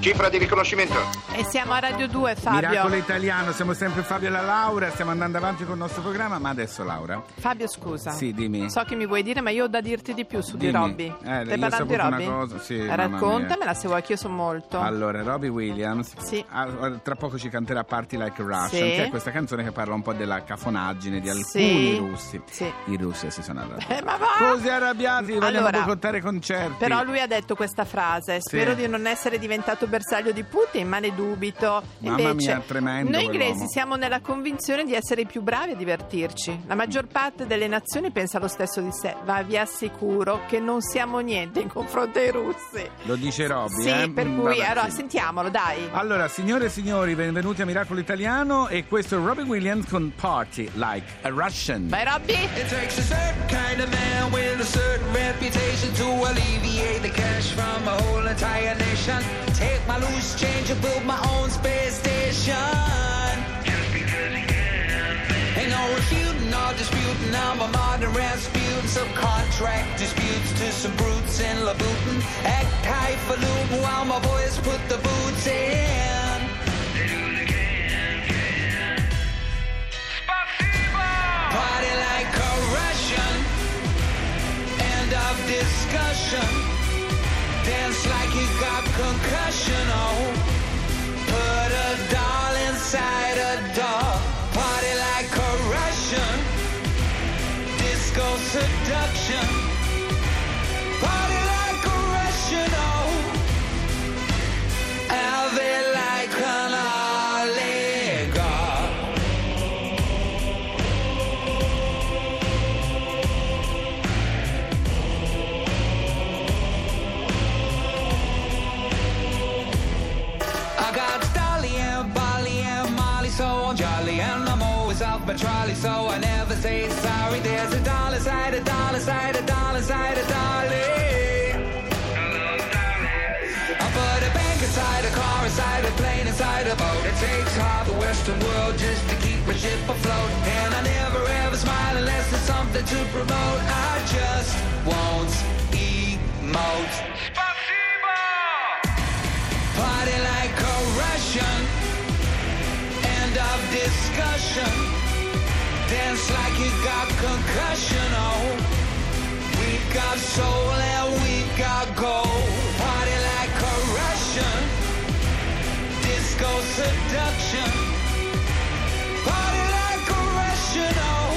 Cifra di riconoscimento. E siamo a Radio 2, Fabio. Miracolo italiano, siamo sempre Fabio e la Laura, stiamo andando avanti con il nostro programma, ma adesso Laura. Fabio, scusa. Sì, dimmi. So che mi vuoi dire, ma io ho da dirti di più su di Dimmi. Robby. Eh, Stai parlando di Robby? cosa, sì, Raccontamela se vuoi, che io so molto. Allora, Robbie Williams Sì. ah, tra poco ci canterà Party Like a Russian, Sì. che è questa canzone che parla un po' della cafonaggine di alcuni Sì. russi. Sì. I russi si sono arrabbiati. Eh, ma va! Così arrabbiati, vogliono Allora, boicottare concerti. Però lui ha detto questa frase: Spero di non essere diventato bersaglio di Putin, ma ne dubito. Mamma Invece, mia, tremendo noi quell'uomo. inglesi siamo nella convinzione di essere i più bravi a divertirci. La maggior parte delle nazioni pensa lo stesso di sé, ma vi assicuro che non siamo niente in confronto ai russi. Lo dice Robbie, Sì, eh? per Mm, cui vabbè, allora sì. sentiamolo, dai. Allora, signore e signori, benvenuti a Miracolo Italiano e questo è Robbie Williams con Party Like a Russian. Vai, Robby! It takes a certain kind of man with a certain reputation to alleviate the cash from a whole entire nation. Take my loose change and build my own space station. Ain't no refuting or disputing. I'm a modern Rasputin. Subcontract disputes to some brutes in Labutin. Act highfalutin while my boys put the boots in. Party like a. End of discussion. Concussion. Oh, trolley, so I never say sorry. There's a dollar side, a dollar side, a dollar side, a dolly. I put a bank inside a car, inside a plane, inside a boat. It takes half the Western world just to keep my ship afloat. And I never ever smile unless there's something to promote. I just won't emote. Party like a Russian. End of discussion. Dance like you got concussion. Oh, we got soul and we got gold. Party like a Russian. Disco seduction. Party like a Russian. Oh,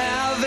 have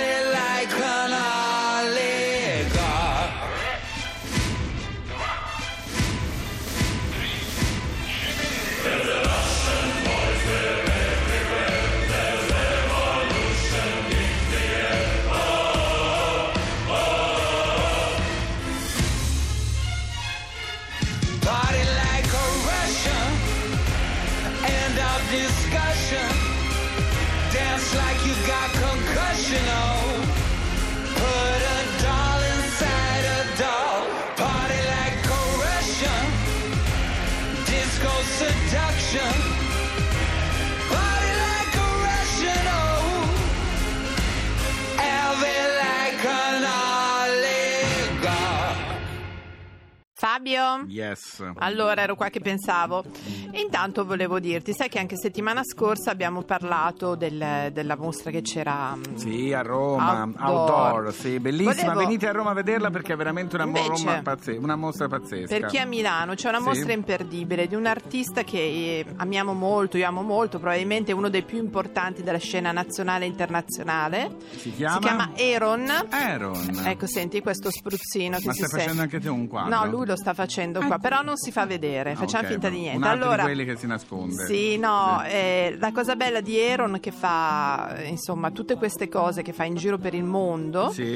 Fabio? Yes. Allora, ero qua che pensavo. E intanto volevo dirti, sai che anche settimana scorsa abbiamo parlato del- della mostra che c'era. mm, Sì, a Roma, Outdoor. outdoor, sì, bellissima. Volevo- Venite a Roma a vederla perché è veramente una, mo- Invece- pazze- una mostra pazzesca. Perché a Milano c'è una Sì. mostra imperdibile di un artista che eh, amiamo molto, io amo molto, probabilmente uno dei più importanti della scena nazionale e internazionale. Si chiama? Si chiama Aaron. Aaron. Ecco, senti questo spruzzino che Ma stai facendo sente. anche te un quadro? No, lui lo sta facendo qua, Ah. però non si fa vedere, Ah, facciamo ok, finta di niente. altro allora, quelli che si nasconde. Sì, no, Sì. eh, la cosa bella di Aaron che fa, insomma, tutte queste cose che fa in giro per il mondo. Sì?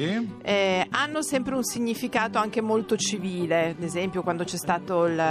eh, hanno sempre un significato anche molto civile. Ad esempio, quando c'è stato il,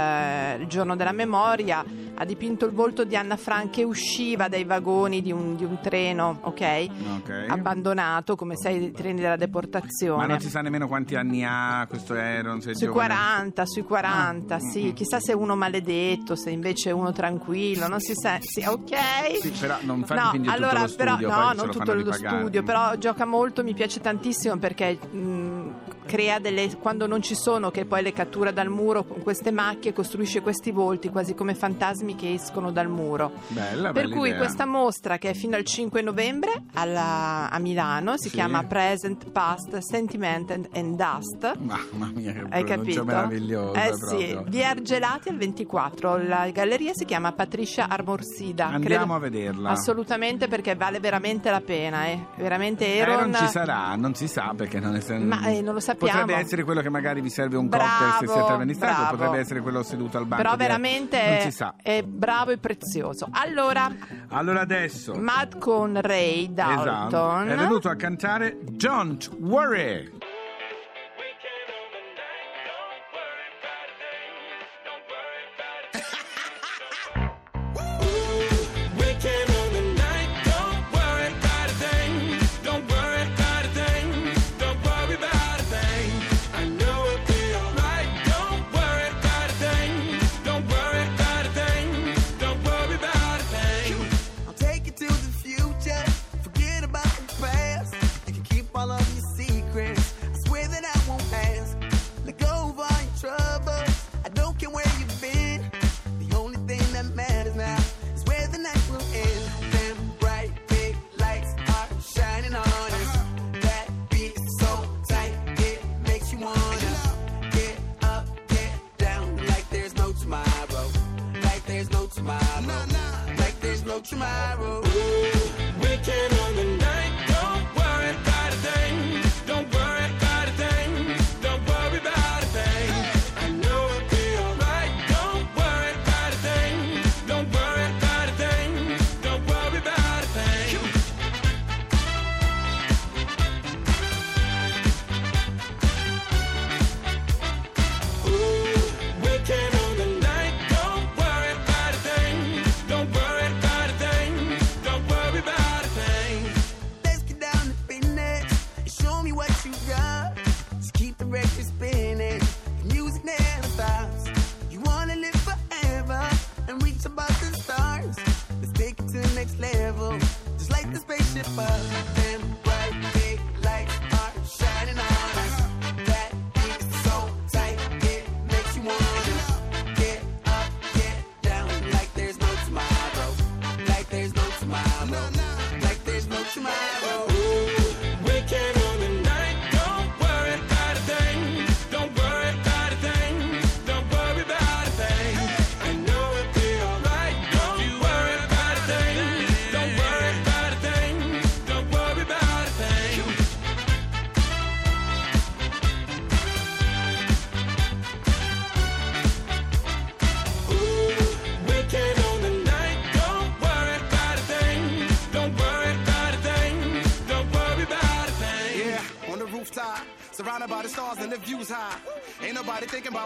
il giorno della memoria, ha dipinto il volto di Anna Frank che usciva dai vagoni di un, di un treno, ok? Ok. Abbandonato, come sai, i treni della deportazione. Ma non si sa nemmeno quanti anni ha questo Aaron. Se Sui giovane. 40, sui 40, Ah, sì. mm, Chissà se è uno maledetto, se invece è uno tranquillo, non si sa. Sì, ok. Sì, però non fa no, tutto allora, lo studio, però, no, non tutto lo ripagare. studio, però gioca molto, mi piace tantissimo perché mh, crea delle quando non ci sono che poi le cattura dal muro con queste macchie costruisce questi volti quasi come fantasmi che escono dal muro Bella, per cui idea. questa mostra che è fino al 5 novembre alla- a Milano si Sì. chiama Present, Past, Sentiment and, and Dust Mamma mia, che hai capito? meravigliosa Eh sì, proprio. via Argelati al 24 la galleria si chiama Patricia Armorsida Andiamo a vederla. assolutamente perché vale veramente la pena eh. veramente Aaron, Aaron ci sarà, non si sa perché non, è, Ma, eh, non lo sappiamo. Potrebbe essere quello che magari vi serve un Bravo, cocktail se siete avvenistanti, o bravo. potrebbe essere quello seduto al banco. però di- veramente Non è, si sa. è bravo e prezioso allora Allora adesso Matt con Ray Dalton esatto, è venuto a cantare Don't Worry.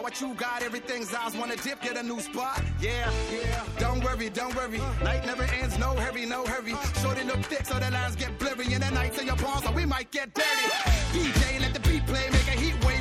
What you got. Everything's eyes wanna dip, get a new spot. Yeah, yeah. Don't worry, don't worry. Night never ends, no hurry, no hurry. Short and look thick, so the lines get blurry. And the nights in your palms, so we might get dirty. DJ, let the beat play, make a heat wave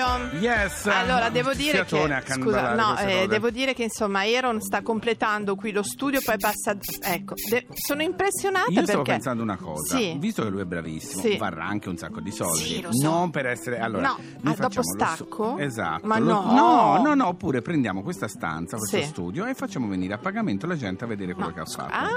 Fabio Yes. Allora, devo dire che scusa, no, eh, devo dire che insomma Aaron sta completando qui lo studio, poi passa ecco, de- sono impressionata Io perché stavo pensando una cosa, Sì. visto che lui è bravissimo, Sì. varrà anche un sacco di soldi. Sì, lo so. Non per essere. Allora, No, ah, dopo stacco? Esatto. Ma lo- no. no, no, no, oppure prendiamo questa stanza, questo Sì. studio e facciamo venire a pagamento la gente a vedere quello No, che ha fatto. Ah,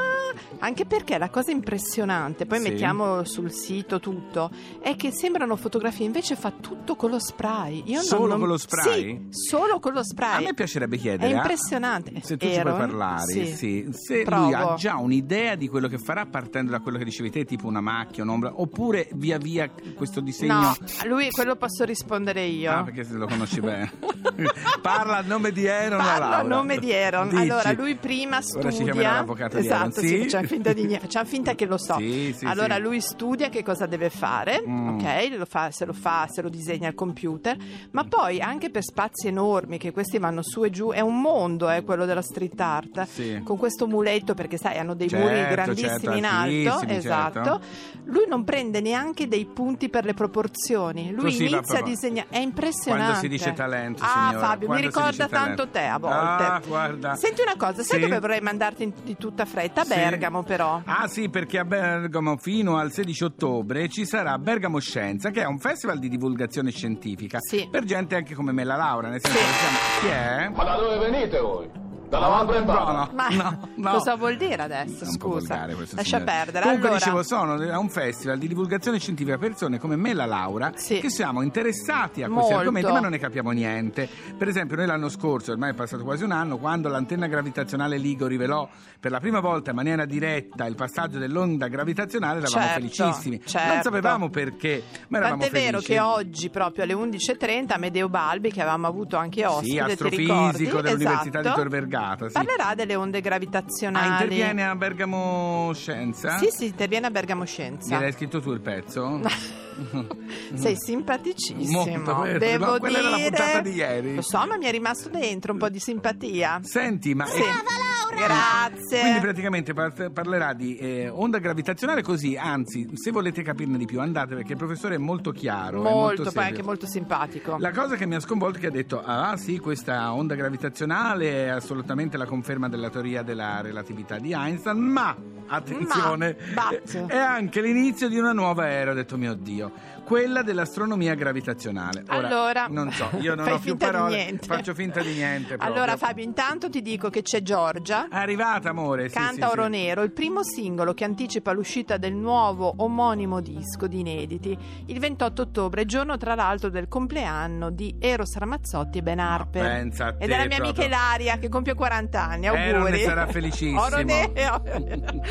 anche perché la cosa impressionante, poi mettiamo sul sito tutto, è che sembrano fotografie, invece fa tutto con lo spray. Io non- Solo non- con lo spray? Sì, solo con lo spray. A me piacerebbe chiedere. È ah, impressionante. Se tu ci Aaron, puoi parlare, sì. sì. se Provo. lui ha già un'idea di quello che farà partendo da quello che dicevi te, tipo una macchia, un'ombra, oppure via via questo disegno. No, a lui quello posso rispondere io. Ah, perché se lo conosci bene. Parla a nome di Aaron Parla a nome di Aaron. Dici. Allora, lui prima Ora ci studia. chiamerà l'avvocato di Aaron. esatto, sì, facciamo finta, di niente, facciamo finta che lo so. Sì, sì, allora, sì. lui studia che cosa deve fare, Mm. ok? Lo fa, se lo fa, se lo disegna al computer, ma poi anche per spazi enormi, che questi vanno su e giù, è un mondo, eh, quello della street art. Sì. Con questo muletto, perché sai, hanno dei Certo, muri grandissimi certo, in alto. altissimi, Esatto. certo. Lui non prende neanche dei punti per le proporzioni. Lui va inizia a proprio. disegnare. È impressionante. Quando si dice talento, Ah, signora, Fabio, mi ricorda dice talento. tanto te a volte. Ah, guarda. Senti una cosa, sai Sì. dove vorrei mandarti in- di tutta fretta? A Sì. Bergamo, però. Ah sì, perché a Bergamo fino al 16 ottobre ci sarà Bergamo Scienza, che è un festival di divulgazione scientifica Sì. per gente anche come me la Laura, nel senso Sì. che siamo... Chi è? Ma da dove venite voi? Dalla Val Buono. Ma No, no. cosa vuol dire adesso? Scusa, lascia signore. perdere. Comunque allora, dicevo, sono a un festival di divulgazione scientifica persone come me e la Laura Sì. che siamo interessati a questi Molto. argomenti ma non ne capiamo niente. Per esempio noi l'anno scorso, ormai è passato quasi un anno, quando l'antenna gravitazionale LIGO rivelò per la prima volta in maniera diretta il passaggio dell'onda gravitazionale eravamo Certo, felicissimi. Non certo. sapevamo perché, ma eravamo Tant'è vero felici. che oggi, proprio alle 11.30, Amedeo Balbi, che avevamo avuto anche ospite, Sì, astrofisico dell'Università di Esatto. Tor Vergata. Sì. Parlerà delle onde Ah, gravitazionali. interviene a Bergamo Scienza? Sì, sì, interviene a Bergamo Scienza. Gliel'hai scritto tu il pezzo? Sei simpaticissimo. Molto? Devo No, quella era la dire. puntata di ieri. Lo so, ma mi è rimasto dentro un po' di simpatia. Senti, ma... Sì. Grazie. Quindi praticamente par- parlerà di eh, onda gravitazionale così, anzi, se volete capirne di più andate perché il professore è molto chiaro. molto, molto poi serio. anche molto simpatico. La cosa che mi ha sconvolto è che ha detto, ah sì, questa onda gravitazionale è assolutamente la conferma della teoria della relatività di Einstein, ma, attenzione, Ma, but. è anche l'inizio di una nuova era, ho detto mio Dio, quella dell'astronomia gravitazionale. Ora, allora, non so, io non ho più parole, faccio finta di niente. proprio. Allora, Fabio, intanto ti dico che c'è Giorgia. È arrivata, amore. Canta sì, Oro sì. Nero, il primo singolo che anticipa l'uscita del nuovo omonimo disco di inediti, il 28 ottobre, giorno tra l'altro del compleanno di Eros Ramazzotti e Ben Harper. pensa a te, e della mia amica proprio. Ilaria che compie 40 anni. Auguri. Ne sarà felicissimo. Oro Nero.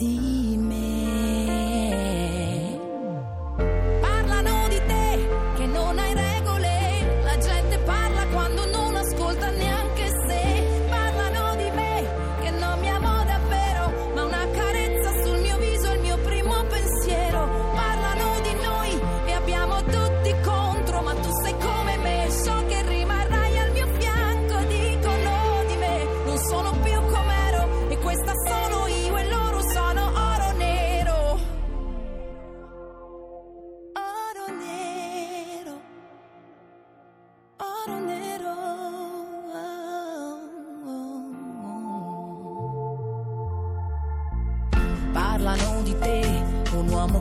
una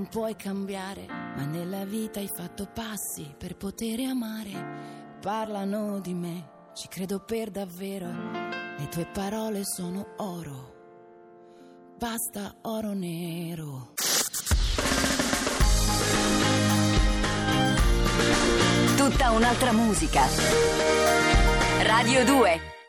Non puoi cambiare, ma nella vita hai fatto passi per poter amare. Parlano di me, ci credo per davvero, le tue parole sono oro, basta oro nero. Tutta un'altra musica. Radio 2